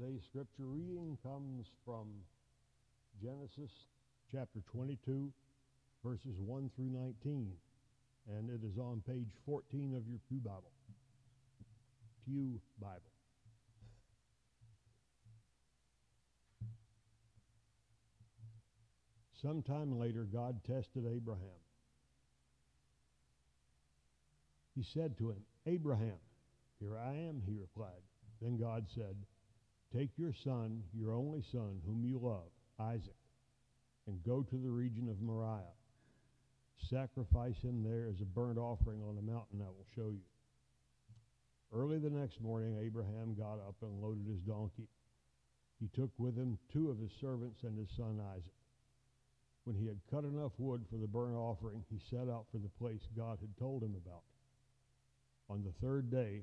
Today's scripture reading comes from Genesis chapter 22, verses 1 through 19, and it is on page 14 of your Pew Bible. Pew Bible. Sometime later, God tested Abraham. He said to him, Abraham, here I am, he replied. Then God said, Take your son, your only son, whom you love, Isaac, and go to the region of Moriah. Sacrifice him there as a burnt offering on the mountain I will show you. Early the next morning, Abraham got up and loaded his donkey. He took with him two of his servants and his son Isaac. When he had cut enough wood for the burnt offering, he set out for the place God had told him about. On the third day,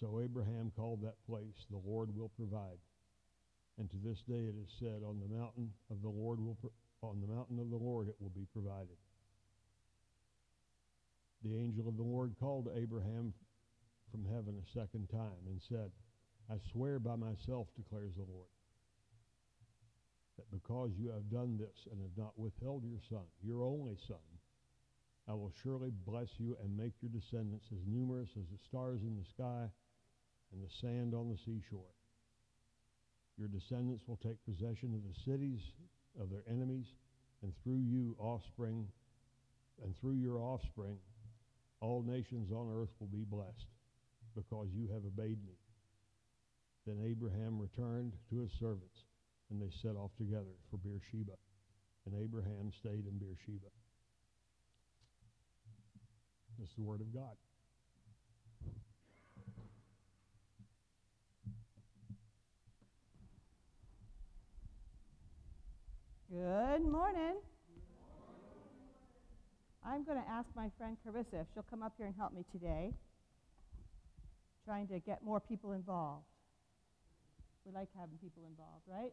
So Abraham called that place, the Lord will provide. And to this day it is said, on the mountain of the Lord will on the mountain of the Lord it will be provided. The angel of the Lord called Abraham from heaven a second time and said, I swear by myself, declares the Lord, that because you have done this and have not withheld your son, your only son, I will surely bless you and make your descendants as numerous as the stars in the sky and the sand on the seashore. Your descendants will take possession of the cities of their enemies, and through you offspring, and through your offspring, all nations on earth will be blessed, because you have obeyed me. Then Abraham returned to his servants, and they set off together for Beersheba. And Abraham stayed in Beersheba. This is the word of God. Good morning. I'm going to ask my friend Carissa if she'll come up here and help me today, trying to get more people involved. We like having people involved, right?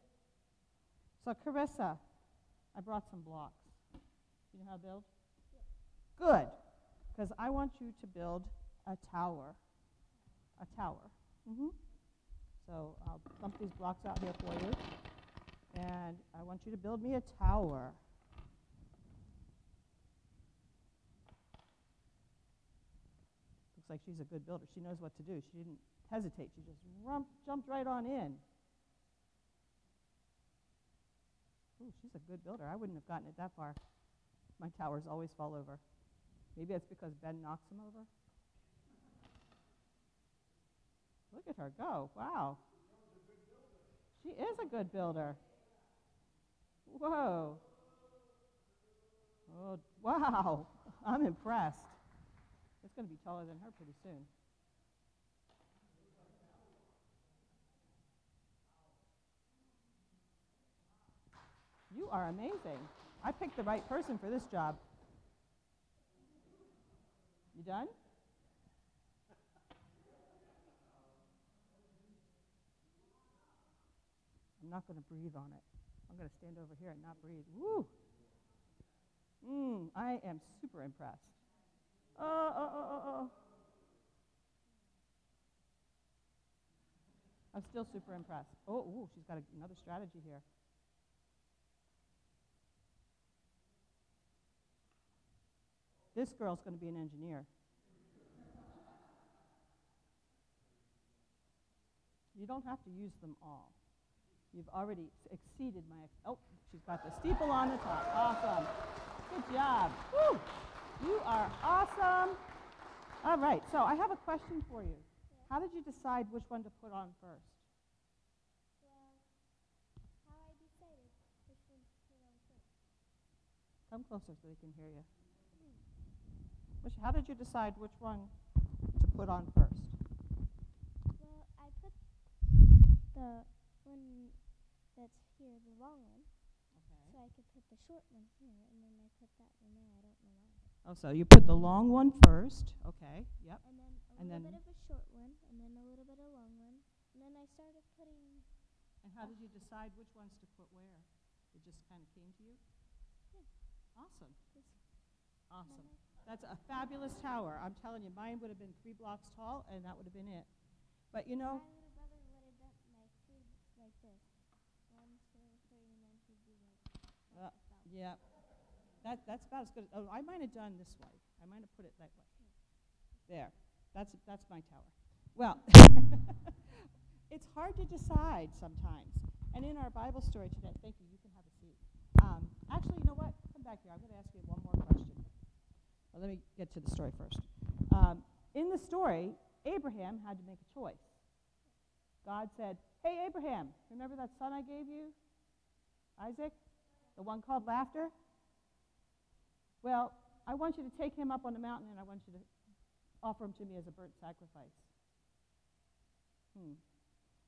So, Carissa, I brought some blocks. You know how to build? Good, because I want you to build a tower. A tower. Mm-hmm. So I'll dump these blocks out here for you and I want you to build me a tower. Looks like she's a good builder. She knows what to do. She didn't hesitate. She just rump, jumped right on in. Ooh, she's a good builder. I wouldn't have gotten it that far. My towers always fall over. Maybe it's because Ben knocks them over. Look at her go. Wow. She is a good builder. Whoa. Oh, wow. I'm impressed. It's going to be taller than her pretty soon. You are amazing. I picked the right person for this job. You done? I'm not going to breathe on it. I'm going to stand over here and not breathe. Woo! Mmm, I am super impressed. Oh, oh, oh, oh, oh. I'm still super impressed. Oh, ooh, she's got a, another strategy here. This girl's going to be an engineer. You don't have to use them all. You've already exceeded my. Oh, she's got the steeple on the top. Awesome. Good job. Woo! You are awesome. All right, so I have a question for you. How did you decide which one to put on first? Well, how I decided which one to put on first. Come closer so they can hear you. Which, how did you decide which one to put on first? Well, I put the one that's here, the long one, so I could put the short one here, and then I put that one there. I don't know why. Oh, so you put the long one first. Okay. Yep. And then a And little then- bit of a short one, and then a little bit of a long one, and then I started putting. And how did you decide which ones to put where? It just kind of came to you? Yeah. Awesome. Awesome. That's a fabulous tower. I'm telling you, mine would have been three blocks tall, and that would have been it. But you know, My little brother would have done like three like this. One, two, three, and then he'd be like. Uh, like about yeah, that, that's about as good. Oh, I might have done this way. I might have put it that way. There. That's, that's my tower. Well, it's hard to decide sometimes. And in our Bible story today, thank you, you can have a seat. Um, actually, you know what? Come back here. I'm going to ask you one more question. Well, let me get to the story first. Um, in the story, Abraham had to make a choice. God said, Hey, Abraham, remember that son I gave you? Isaac? The one called Laughter? Well, I want you to take him up on the mountain and I want you to offer him to me as a burnt sacrifice. Hmm.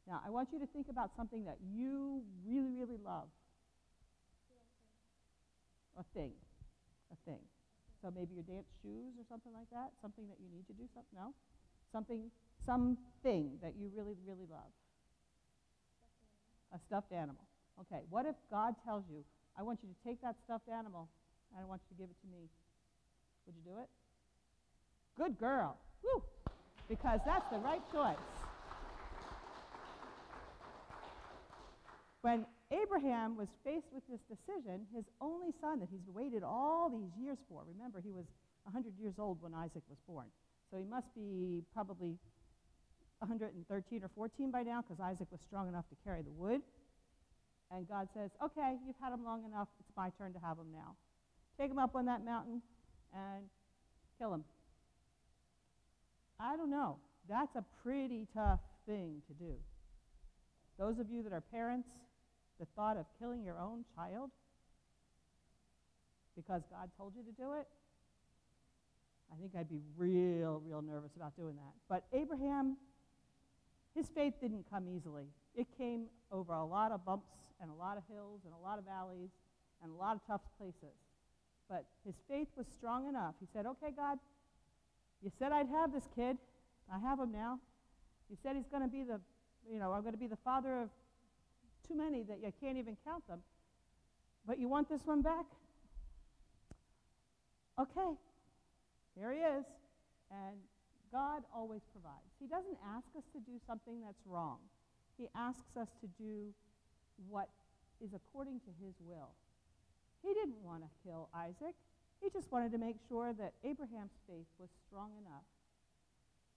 Now, I want you to think about something that you really, really love. A thing. A thing. So maybe your dance shoes or something like that? Something that you need to do something? No? Something, something that you really, really love. A stuffed animal. Okay, what if God tells you, I want you to take that stuffed animal and I want you to give it to me? Would you do it? Good girl. Woo! Because that's the right choice. When Abraham was faced with this decision, his only son that he's waited all these years for, remember, he was 100 years old when Isaac was born. So he must be probably 113 or 14 by now because Isaac was strong enough to carry the wood. And God says, Okay, you've had them long enough. It's my turn to have them now. Take them up on that mountain and kill them. I don't know. That's a pretty tough thing to do. Those of you that are parents, the thought of killing your own child because God told you to do it, I think I'd be real, real nervous about doing that. But Abraham, his faith didn't come easily. It came over a lot of bumps and a lot of hills and a lot of valleys and a lot of tough places. But his faith was strong enough. He said, Okay, God, you said I'd have this kid. I have him now. You said he's going to be the, you know, I'm going to be the father of too many that you can't even count them. But you want this one back? Okay, here he is. And God always provides. He doesn't ask us to do something that's wrong, He asks us to do what is according to His will. He didn't want to kill Isaac, he just wanted to make sure that Abraham's faith was strong enough.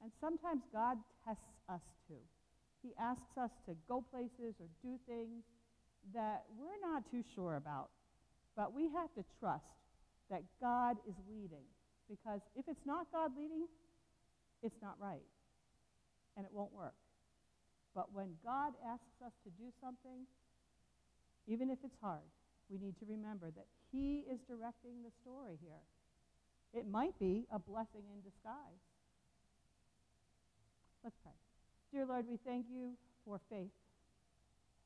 And sometimes God tests us too. He asks us to go places or do things that we're not too sure about. But we have to trust that God is leading. Because if it's not God leading, it's not right. And it won't work. But when God asks us to do something, even if it's hard, we need to remember that He is directing the story here. It might be a blessing in disguise. Let's pray. Dear Lord, we thank you for faith.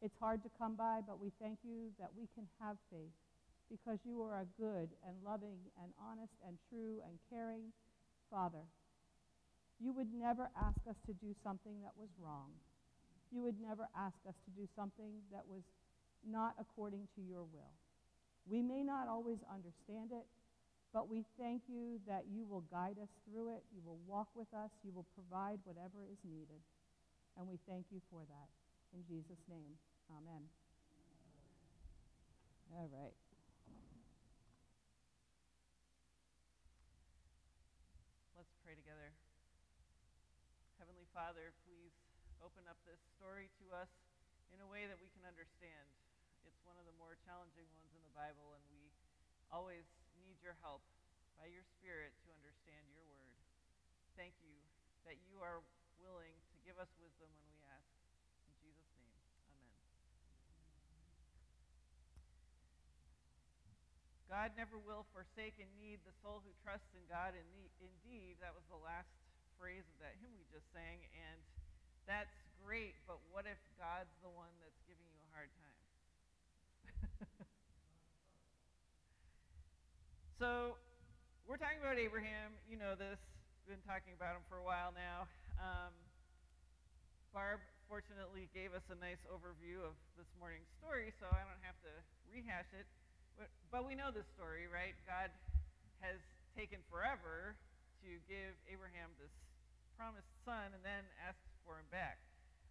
It's hard to come by, but we thank you that we can have faith because you are a good and loving and honest and true and caring Father. You would never ask us to do something that was wrong. You would never ask us to do something that was not according to your will. We may not always understand it, but we thank you that you will guide us through it. You will walk with us. You will provide whatever is needed. And we thank you for that. In Jesus' name, amen. All right. Let's pray together. Heavenly Father, open up this story to us in a way that we can understand. It's one of the more challenging ones in the Bible, and we always need your help by your Spirit to understand your word. Thank you that you are willing to give us wisdom when we ask. In Jesus' name, amen. God never will forsake and need the soul who trusts in God. Indeed, that was the last phrase of that hymn we just sang. And that's if God's the one that's giving you a hard time? so, we're talking about Abraham. You know this. We've been talking about him for a while now. Um, Barb fortunately gave us a nice overview of this morning's story, so I don't have to rehash it. But, but we know this story, right? God has taken forever to give Abraham this promised son and then asks for him back.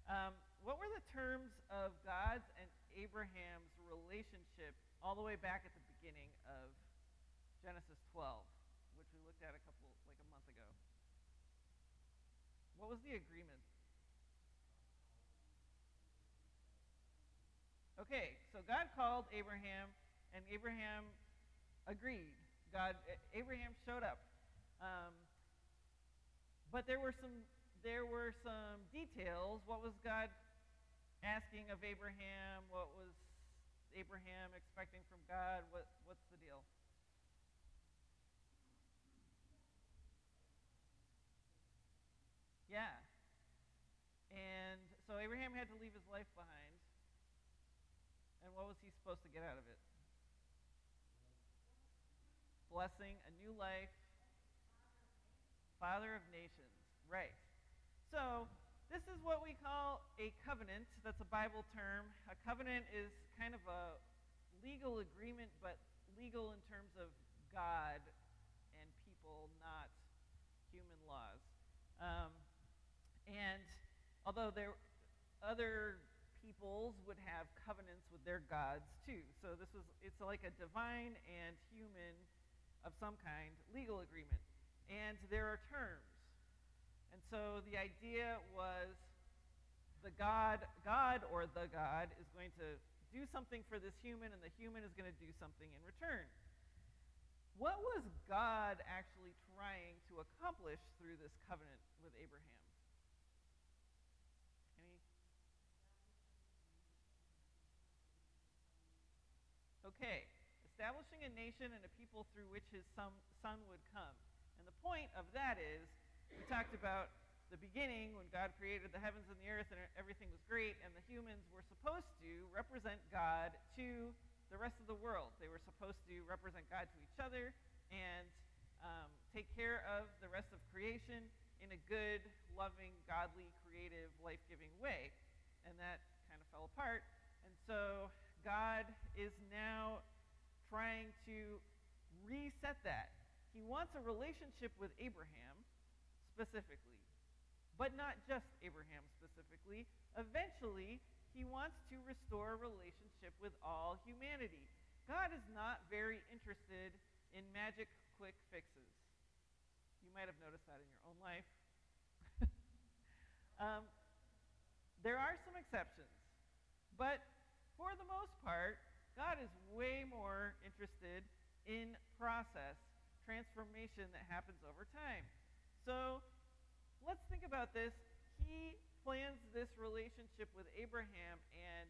Um, what were the terms of God's and Abraham's relationship all the way back at the beginning of Genesis 12, which we looked at a couple, like a month ago? What was the agreement? Okay, so God called Abraham, and Abraham agreed. God, Abraham showed up. Um, but there were some there were some details. What was God asking of Abraham? What was Abraham expecting from God? What, what's the deal? Yeah. And so Abraham had to leave his life behind. And what was he supposed to get out of it? Blessing, a new life, father of nations. Right. So, this is what we call a covenant. That's a Bible term. A covenant is kind of a legal agreement, but legal in terms of God and people, not human laws. Um, and although there other peoples would have covenants with their gods too. So this is it's like a divine and human of some kind legal agreement. And there are terms. And so the idea was the God, God or the God is going to do something for this human, and the human is going to do something in return. What was God actually trying to accomplish through this covenant with Abraham? Any? Okay, establishing a nation and a people through which his son, son would come. And the point of that is we talked about the beginning when God created the heavens and the earth and everything was great, and the humans were supposed to represent God to the rest of the world. They were supposed to represent God to each other and um, take care of the rest of creation in a good, loving, godly, creative, life giving way. And that kind of fell apart. And so God is now trying to reset that. He wants a relationship with Abraham specifically, but not just Abraham specifically. Eventually, he wants to restore a relationship with all humanity. God is not very interested in magic quick fixes. You might have noticed that in your own life. um, there are some exceptions, but for the most part, God is way more interested in process, transformation that happens over time. So let's think about this. He plans this relationship with Abraham, and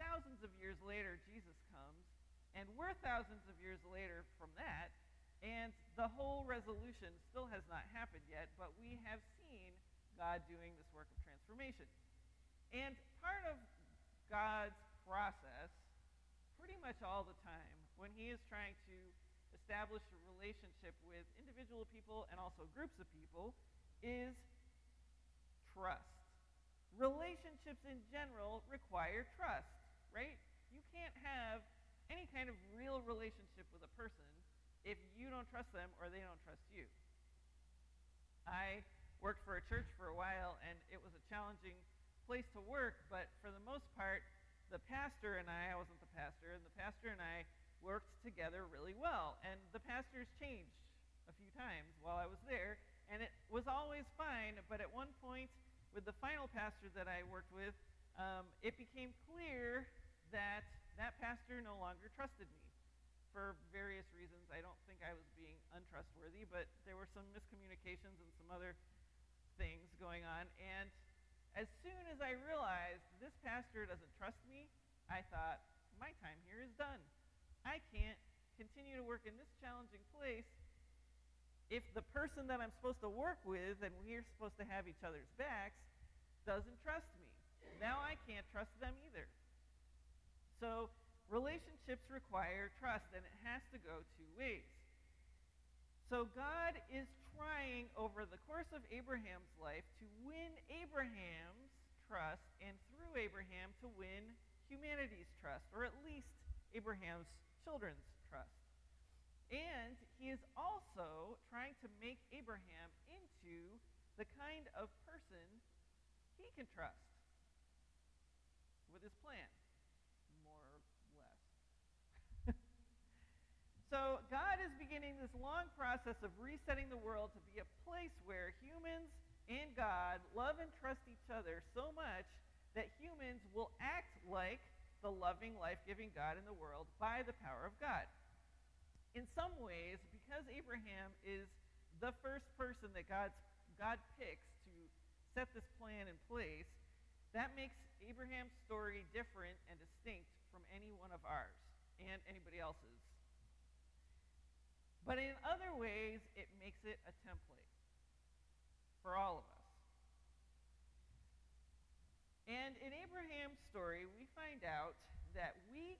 thousands of years later, Jesus comes, and we're thousands of years later from that, and the whole resolution still has not happened yet, but we have seen God doing this work of transformation. And part of God's process, pretty much all the time, when He is trying to establish a relationship with individual people and also groups of people is trust. relationships in general require trust, right? You can't have any kind of real relationship with a person if you don't trust them or they don't trust you. I worked for a church for a while and it was a challenging place to work, but for the most part, the pastor and I, I wasn't the pastor, and the pastor and I worked together really well. And the pastors changed a few times while I was there, and it was always fine, but at one point, with the final pastor that I worked with, um, it became clear that that pastor no longer trusted me for various reasons. I don't think I was being untrustworthy, but there were some miscommunications and some other things going on. And as soon as I realized this pastor doesn't trust me, I thought, my time here is done. I can't continue to work in this challenging place if the person that I'm supposed to work with and we're supposed to have each other's backs doesn't trust me. Now I can't trust them either. So relationships require trust, and it has to go two ways. So God is trying over the course of Abraham's life to win Abraham's trust and through Abraham to win humanity's trust, or at least Abraham's children's trust. And he is also trying to make Abraham into the kind of person he can trust with his plan, more or less. so God is beginning this long process of resetting the world to be a place where humans and God love and trust each other so much that humans will act like the loving, life giving God in the world by the power of God. In some ways, because Abraham is the first person that God's, God picks to set this plan in place, that makes Abraham's story different and distinct from any one of ours and anybody else's. But in other ways, it makes it a template for all of us. And in Abraham's story, we find out that we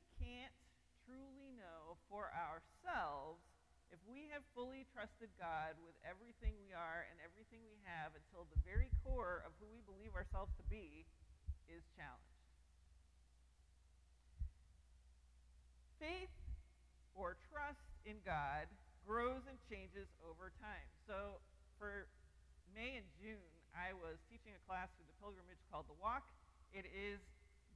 truly know for ourselves if we have fully trusted God with everything we are and everything we have until the very core of who we believe ourselves to be is challenged. Faith or trust in God grows and changes over time. So for May and June, I was teaching a class through the pilgrimage called The Walk. It is,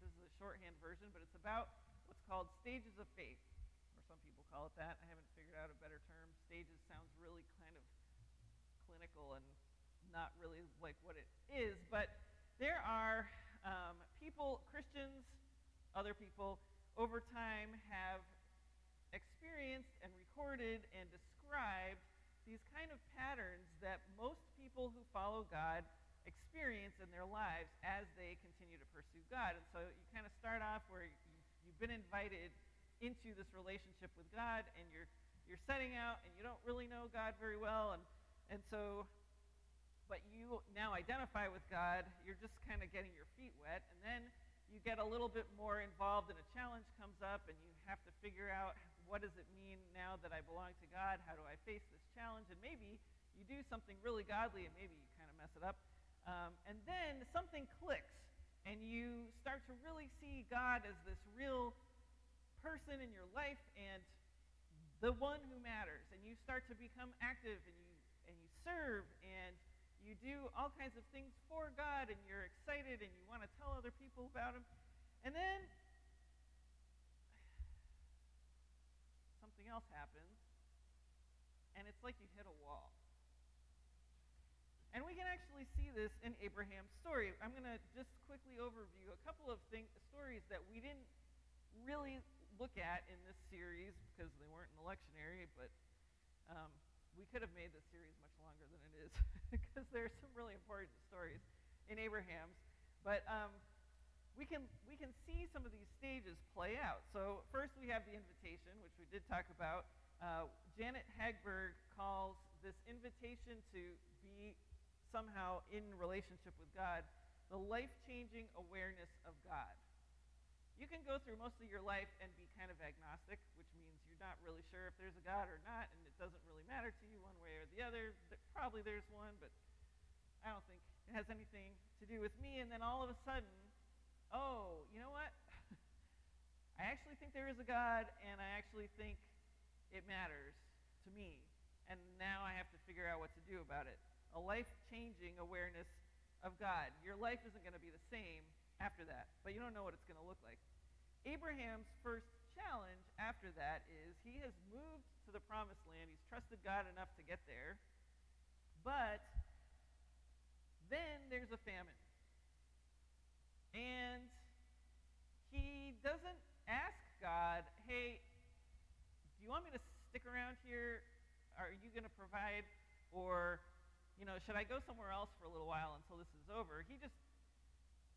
this is a shorthand version, but it's about what's called stages of faith, or some people call it that. I haven't figured out a better term. Stages sounds really kind of clinical and not really like what it is, but there are um, people, Christians, other people, over time have experienced and recorded and described these kind of patterns that most people who follow God experience in their lives as they continue to pursue God. And so you kind of start off where you've been invited into this relationship with God and you're you're setting out and you don't really know God very well and and so but you now identify with God, you're just kind of getting your feet wet and then you get a little bit more involved and a challenge comes up and you have to figure out what does it mean now that I belong to God? How do I face this challenge? And maybe you do something really godly and maybe you kind of mess it up. Um, and then something clicks and you start to really see God as this real person in your life and the one who matters. And you start to become active and you, and you serve and you do all kinds of things for God and you're excited and you want to tell other people about Him. And then something else happens, and it's like you hit a wall. And we can actually see this in Abraham's story. I'm going to just quickly overview a couple of things, stories that we didn't really look at in this series because they weren't in the lectionary, but um, we could have made this series much longer than it is because there are some really important stories in Abraham's. But um, we can we can see some of these stages play out. So first we have the invitation, which we did talk about. Uh, Janet Hagberg calls this invitation to be somehow in relationship with God the life-changing awareness of God. You can go through most of your life and be kind of agnostic, which means you're not really sure if there's a God or not, and it doesn't really matter to you one way or the other. Probably there's one, but I don't think it has anything to do with me. And then all of a sudden, oh, you know what? I actually think there is a God, and I actually think it matters to me. And now I have to figure out what to do about it. A life changing awareness of God. Your life isn't going to be the same after that, but you don't know what it's going to look like. Abraham's first challenge after that is he has moved to the promised land. He's trusted God enough to get there. But then there's a famine. And he doesn't ask God, hey, do you want me to stick around here? Are you going to provide? Or, you know, should I go somewhere else for a little while until this is over? He just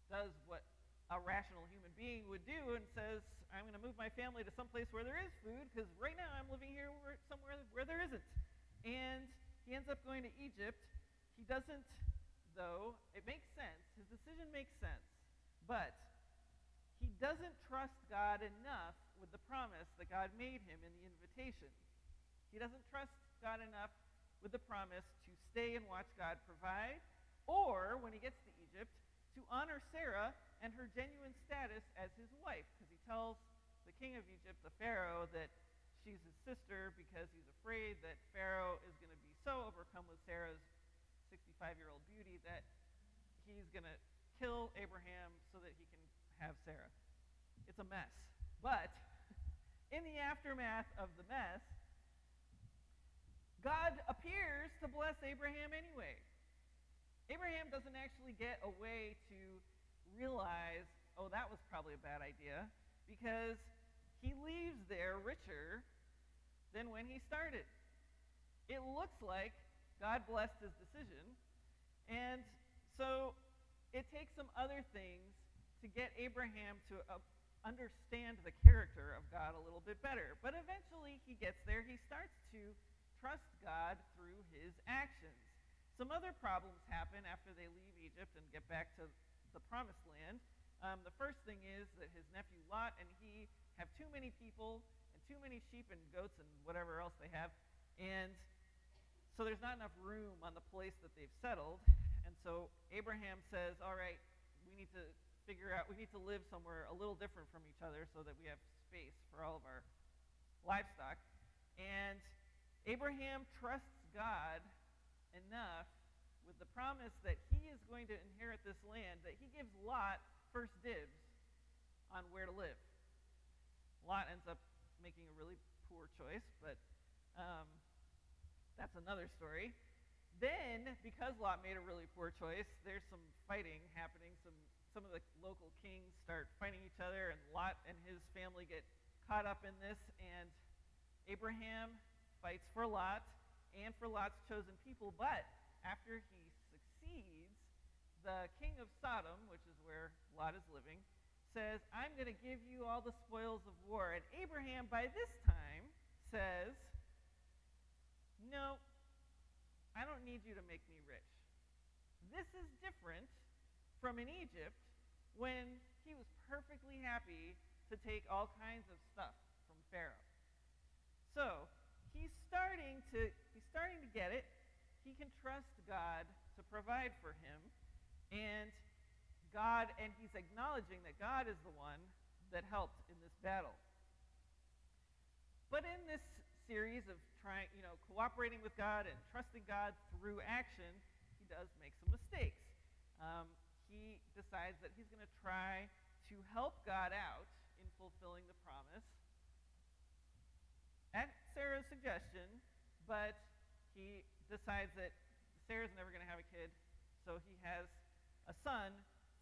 does what a rational human being would do and says, I'm going to move my family to some place where there is food because right now I'm living here where, somewhere where there isn't. And he ends up going to Egypt. He doesn't, though, it makes sense. His decision makes sense. But he doesn't trust God enough with the promise that God made him in the invitation. He doesn't trust God enough with the promise to stay and watch God provide, or when he gets to Egypt, to honor Sarah and her genuine status as his wife, because he tells the king of Egypt, the Pharaoh, that she's his sister because he's afraid that Pharaoh is going to be so overcome with Sarah's 65 year old beauty that he's going to kill Abraham so that he can have Sarah. It's a mess. But in the aftermath of the mess, God appears to bless Abraham anyway. Abraham doesn't actually get a way to realize, oh, that was probably a bad idea, because he leaves there richer than when he started. It looks like God blessed his decision, and so it takes some other things to get Abraham to uh, understand the character of God a little bit better. But eventually he gets there. He starts to trust God through his actions. Some other problems happen after they leave Egypt and get back to the promised land. Um, the first thing is that his nephew Lot and he have too many people and too many sheep and goats and whatever else they have. And so there's not enough room on the place that they've settled. And so Abraham says, All right, we need to figure out, we need to live somewhere a little different from each other so that we have space for all of our livestock. And Abraham trusts God enough with the promise that he is going to inherit this land, that he gives Lot first dibs on where to live. Lot ends up making a really poor choice, but um, that's another story. Then, because Lot made a really poor choice, there's some fighting happening. Some some of the local kings start fighting each other, and Lot and his family get caught up in this. And Abraham fights for Lot and for Lot's chosen people, but after he succeeds, the king of Sodom, which is where Lot is living, says, I'm going to give you all the spoils of war. And Abraham, by this time, says, No, I don't need you to make me rich. This is different from in Egypt when he was perfectly happy to take all kinds of stuff from Pharaoh. So he's starting to he's starting to get it he can trust God to provide for him. And God, and he's acknowledging that God is the one that helped in this battle. But in this series of trying, you know, cooperating with God and trusting God through action, he does make some mistakes. Um, he decides that he's going to try to help God out in fulfilling the promise at Sarah's suggestion, but he decides that Sarah's never going to have a kid, so he has a son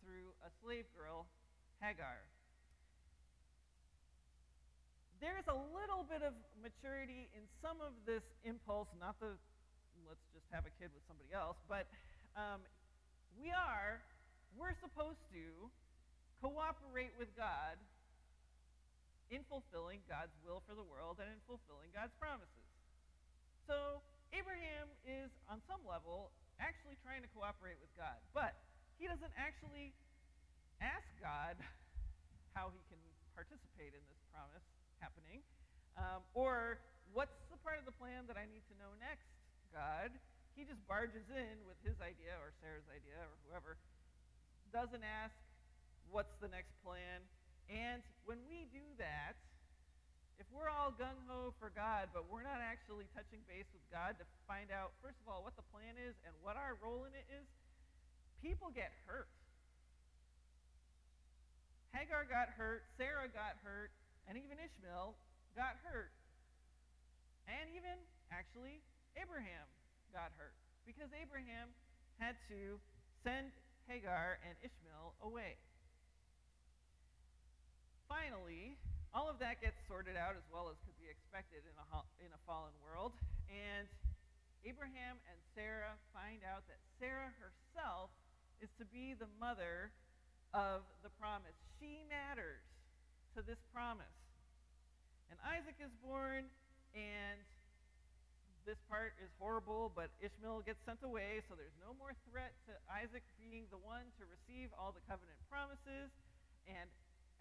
through a slave girl, Hagar. There's a little bit of maturity in some of this impulse, not the let's just have a kid with somebody else, but um, we are, we're supposed to cooperate with God in fulfilling God's will for the world and in fulfilling God's promises. So Abraham is, on some level, actually trying to cooperate with God, but he doesn't actually ask God how he can participate in this promise happening, um, or what's the part of the plan that I need to know next, God. he just barges in with his idea or Sarah's idea or whoever, doesn't ask what's the next plan. And when we do that, if we're all gung ho for God, but we're not actually touching base with God to find out, first of all, what the plan is and what our role in it is, people get hurt. Hagar got hurt, Sarah got hurt, and even Ishmael got hurt. And even, actually, Abraham got hurt because Abraham had to send Hagar and Ishmael away. Finally, all of that gets sorted out as well as could be expected in a, in a fallen world. And Abraham and Sarah find out that Sarah herself is to be the mother of the promise. She matters to this promise. And Isaac is born, and this part is horrible, but Ishmael gets sent away, so there's no more threat to Isaac being the one to receive all the covenant promises. And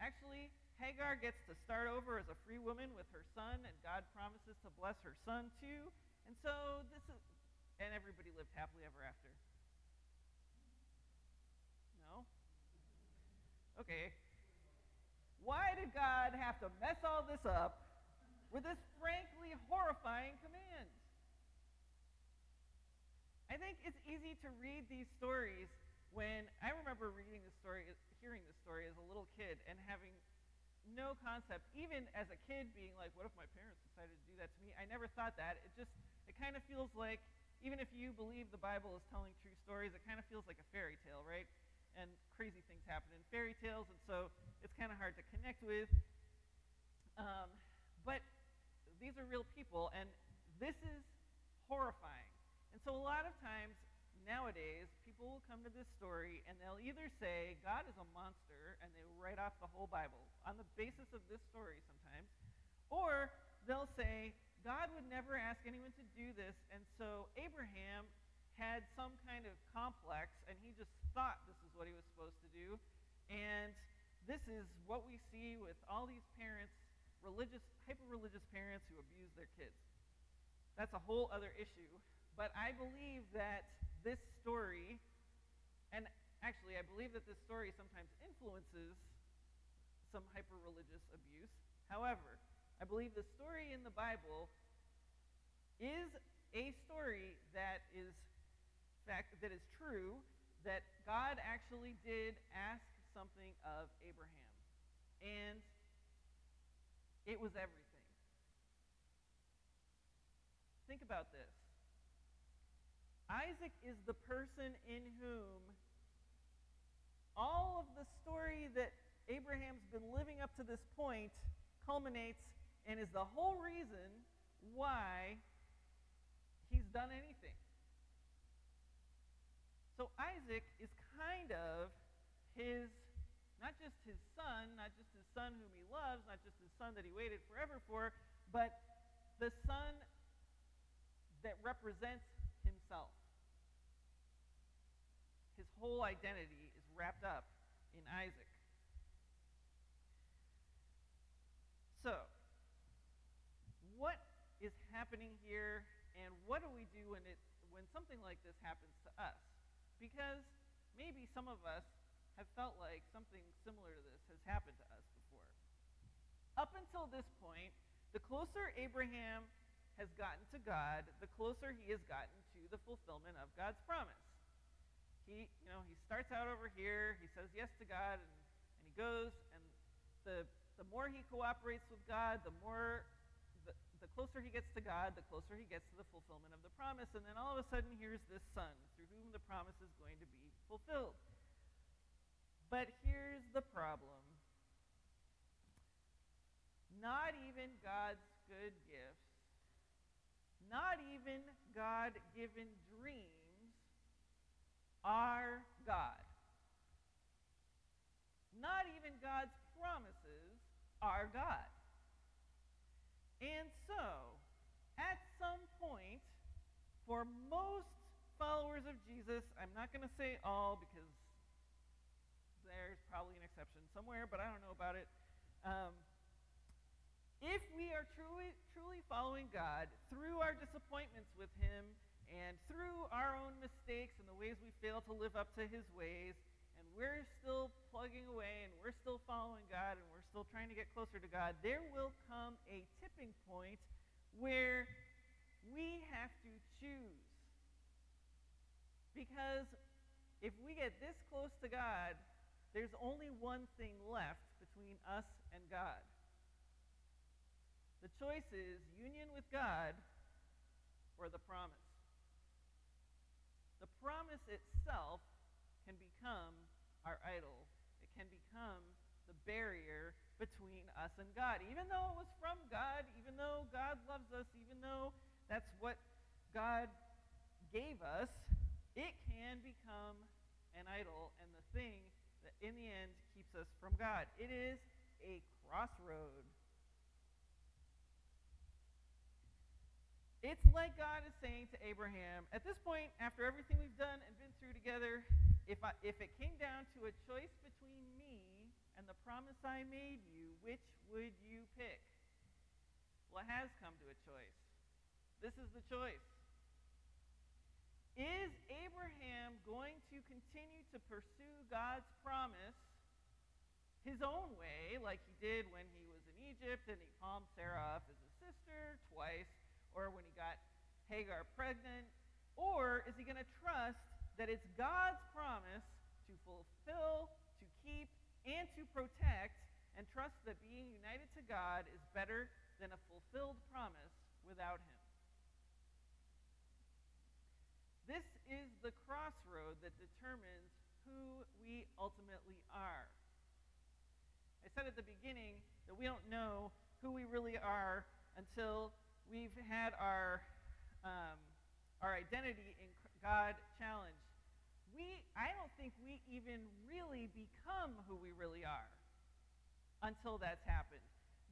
actually, Hagar gets to start over as a free woman with her son, and God promises to bless her son too. And so this is, and everybody lived happily ever after. No? Okay. Why did God have to mess all this up with this frankly horrifying command? I think it's easy to read these stories when I remember reading the story, hearing this story as a little kid, and having no concept, even as a kid being like, what if my parents decided to do that to me? I never thought that. It just, it kind of feels like, even if you believe the Bible is telling true stories, it kind of feels like a fairy tale, right? And crazy things happen in fairy tales, and so it's kind of hard to connect with. Um, but these are real people, and this is horrifying. And so a lot of times nowadays, people will come to this story and they'll either say God is a monster and they write off the whole Bible on the basis of this story sometimes, or they'll say God would never ask anyone to do this, and so Abraham had some kind of complex and he just thought this is what he was supposed to do. And this is what we see with all these parents, religious, hyper religious parents who abuse their kids. That's a whole other issue. But I believe that this story, and actually, I believe that this story sometimes influences some hyper religious abuse. However, I believe the story in the Bible is a story that is fact that is true that God actually did ask something of Abraham. And it was everything. Think about this. Isaac is the person in whom all of the story that Abraham's been living up to this point culminates and is the whole reason why he's done anything. So Isaac is kind of his, not just his son, not just his son whom he loves, not just his son that he waited forever for, but the son that represents himself. His whole identity is wrapped up in Isaac. So, what is happening here, and what do we do when it when something like this happens to us? Because maybe some of us have felt like something similar to this has happened to us before. Up until this point, the closer Abraham has gotten to God, the closer he has gotten to the fulfillment of God's promise. He, you know, he starts out over here, he says yes to God, and, and he goes, and the, the more he cooperates with God, the more, the, the closer he gets to God, the closer he gets to the fulfillment of the promise. And then all of a sudden, here's this son through whom the promise is going to be fulfilled. But here's the problem not even God's good gifts not even God given dreams are God. Not even God's promises are God. And so, at some point, for most followers of Jesus, I'm not going to say all because there's probably an exception somewhere, but I don't know about it. Um, if we are truly, truly following God through our disappointments with Him and through our own mistakes and the ways we fail to live up to his ways, and we're still plugging away and we're still following God and we're still trying to get closer to God, there will come a tipping point where we have to choose. Because if we get this close to God, there's only one thing left between us and God. The choice is union with God or the promise. The promise itself can become our idol. It can become the barrier between us and God. Even though it was from God, even though God loves us, even though that's what God gave us, it can become an idol and the thing that in the end keeps us from God. It is a crossroad. It's like God is saying to Abraham, at this point, after everything we've done and been through together, if, I, if it came down to a choice between me and the promise I made you, which would you pick? Well, it has come to a choice. This is the choice. Is Abraham going to continue to pursue God's promise his own way, like he did when he was in Egypt and he palmed Sarah off as a sister twice? Or when he got Hagar pregnant? Or is he going to trust that it's God's promise to fulfill, to keep, and to protect, and trust that being united to God is better than a fulfilled promise without him? This is the crossroad that determines who we ultimately are. I said at the beginning that we don't know who we really are until we've had our um, our identity in God challenged. We, I don't think we even really become who we really are until that's happened.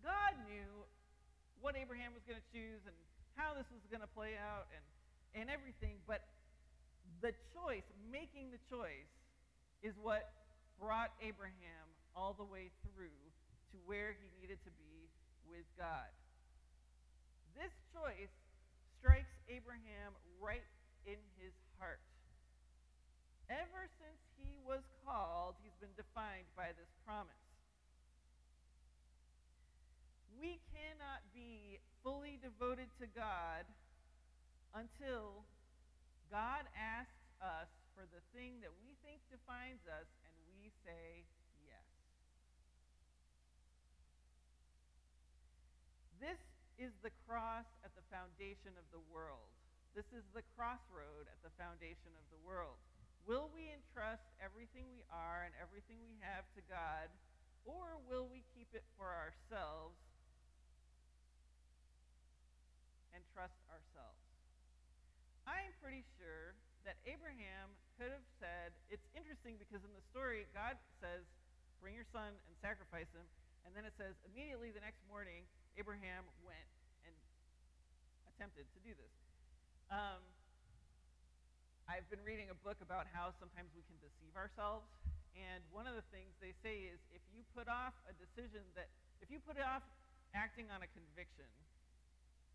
God knew what Abraham was going to choose and how this was going to play out and, and everything, but the choice, making the choice, is what brought Abraham all the way through to where he needed to be with God. This choice strikes Abraham right in his heart. Ever since he was called, he's been defined by this promise. We cannot be fully devoted to God until God asks us for the thing that we think defines us and we say yes. This is the cross at the foundation of the world. This is the crossroad at the foundation of the world. Will we entrust everything we are and everything we have to God, or will we keep it for ourselves and trust ourselves? I'm pretty sure that Abraham could have said, it's interesting because in the story, God says, bring your son and sacrifice him. And then it says, immediately the next morning, Abraham went and attempted to do this. Um, I've been reading a book about how sometimes we can deceive ourselves. And one of the things they say is if you put off a decision that, if you put off acting on a conviction,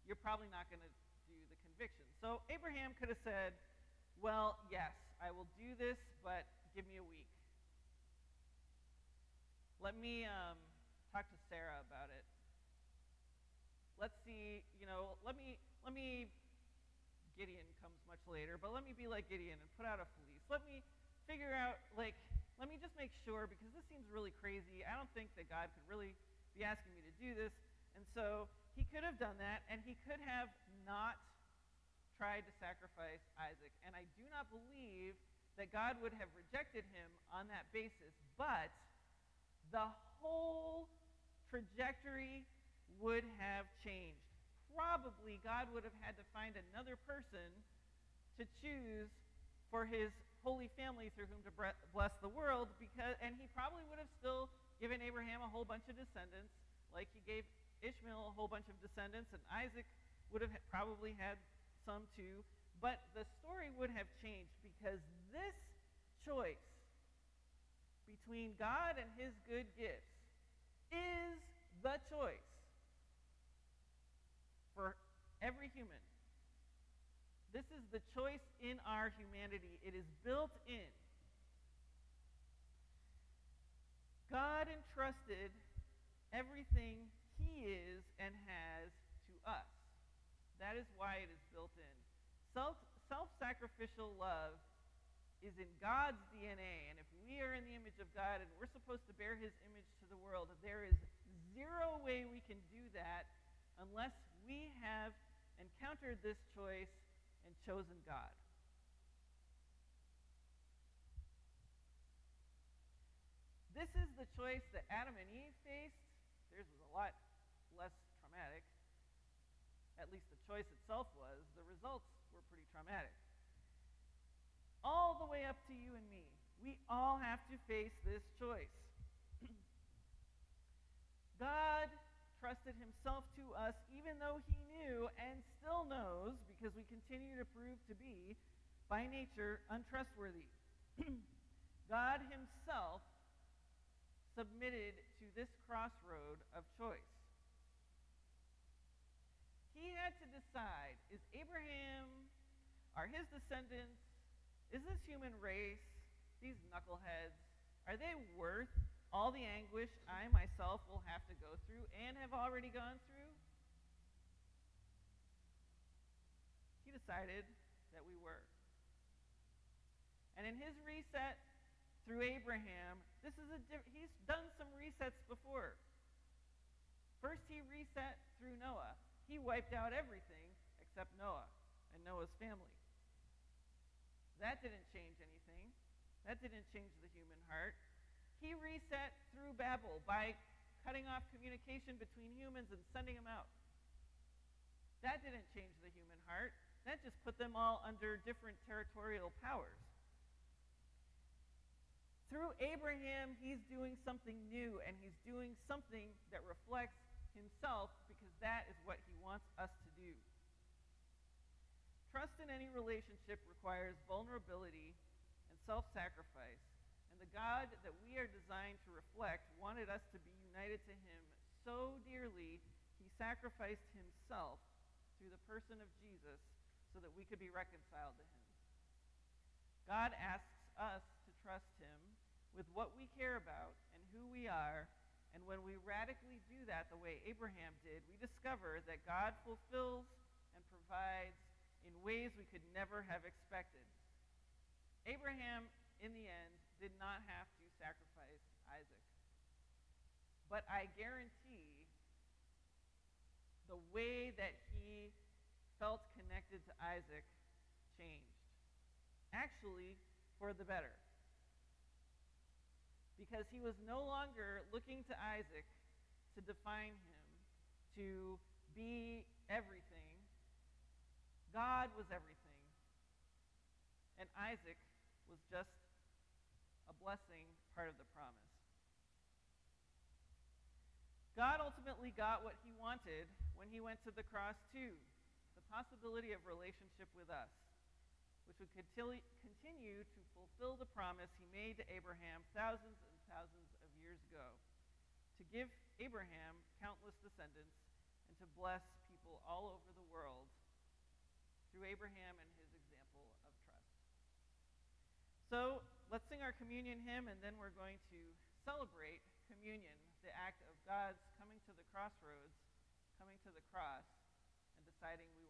you're probably not going to do the conviction. So Abraham could have said, well, yes, I will do this, but give me a week. Let me um, talk to Sarah about it let's see, you know, let me, let me, Gideon comes much later, but let me be like Gideon and put out a fleece. Let me figure out, like, let me just make sure because this seems really crazy. I don't think that God could really be asking me to do this. And so he could have done that, and he could have not tried to sacrifice Isaac. And I do not believe that God would have rejected him on that basis. But the whole trajectory would have changed. Probably God would have had to find another person to choose for his holy family through whom to bless the world because and he probably would have still given Abraham a whole bunch of descendants like he gave Ishmael a whole bunch of descendants and Isaac would have probably had some too but the story would have changed because this choice between God and his good gifts is the choice for every human. This is the choice in our humanity, it is built in. God entrusted everything He is and has to us. That is why it is built in. Self self-sacrificial love is in God's DNA. And if we are in the image of God and we're supposed to bear His image to the world, there is zero way we can do that unless we have encountered this choice and chosen God. This is the choice that Adam and Eve faced. Theirs was a lot less traumatic. At least the choice itself was. The results were pretty traumatic. All the way up to you and me. We all have to face this choice. God trusted himself to us even though he knew and still knows, because we continue to prove to be, by nature, untrustworthy. God himself submitted to this crossroad of choice. He had to decide is Abraham, are his descendants, is this human race, these knuckleheads, are they worth all the anguish I myself will have to go through and have already gone through? He decided that we were. And in his reset through Abraham, this is a he's done some resets before. First, he reset through Noah. He wiped out everything except Noah and Noah's family. That didn't change anything. That didn't change the human heart. He reset through Babel by cutting off communication between humans and sending them out. That didn't change the human heart. That just put them all under different territorial powers. Through Abraham, he's doing something new, and he's doing something that reflects himself because that is what he wants us to do. Trust in any relationship requires vulnerability and self sacrifice. The God that we are designed to reflect wanted us to be united to him so dearly, he sacrificed himself through the person of Jesus so that we could be reconciled to him. God asks us to trust him with what we care about and who we are. And when we radically do that the way Abraham did, we discover that God fulfills and provides in ways we could never have expected. Abraham, in the end, did not have to sacrifice Isaac. But I guarantee the way that he felt connected to Isaac changed. Actually, for the better because he was no longer looking to Isaac to define him, to be everything. God was everything. And Isaac was just a blessing, part of the promise. God ultimately got what he wanted when he went to the cross, too the possibility of relationship with us which would continue to fulfill the promise he made to Abraham thousands and thousands of years ago to give Abraham countless descendants and to bless people all over the world through Abraham and his example of trust. So let's sing our communion hymn, and then we're going to celebrate communion, the act of God's coming to the crossroads, coming to the cross, and deciding we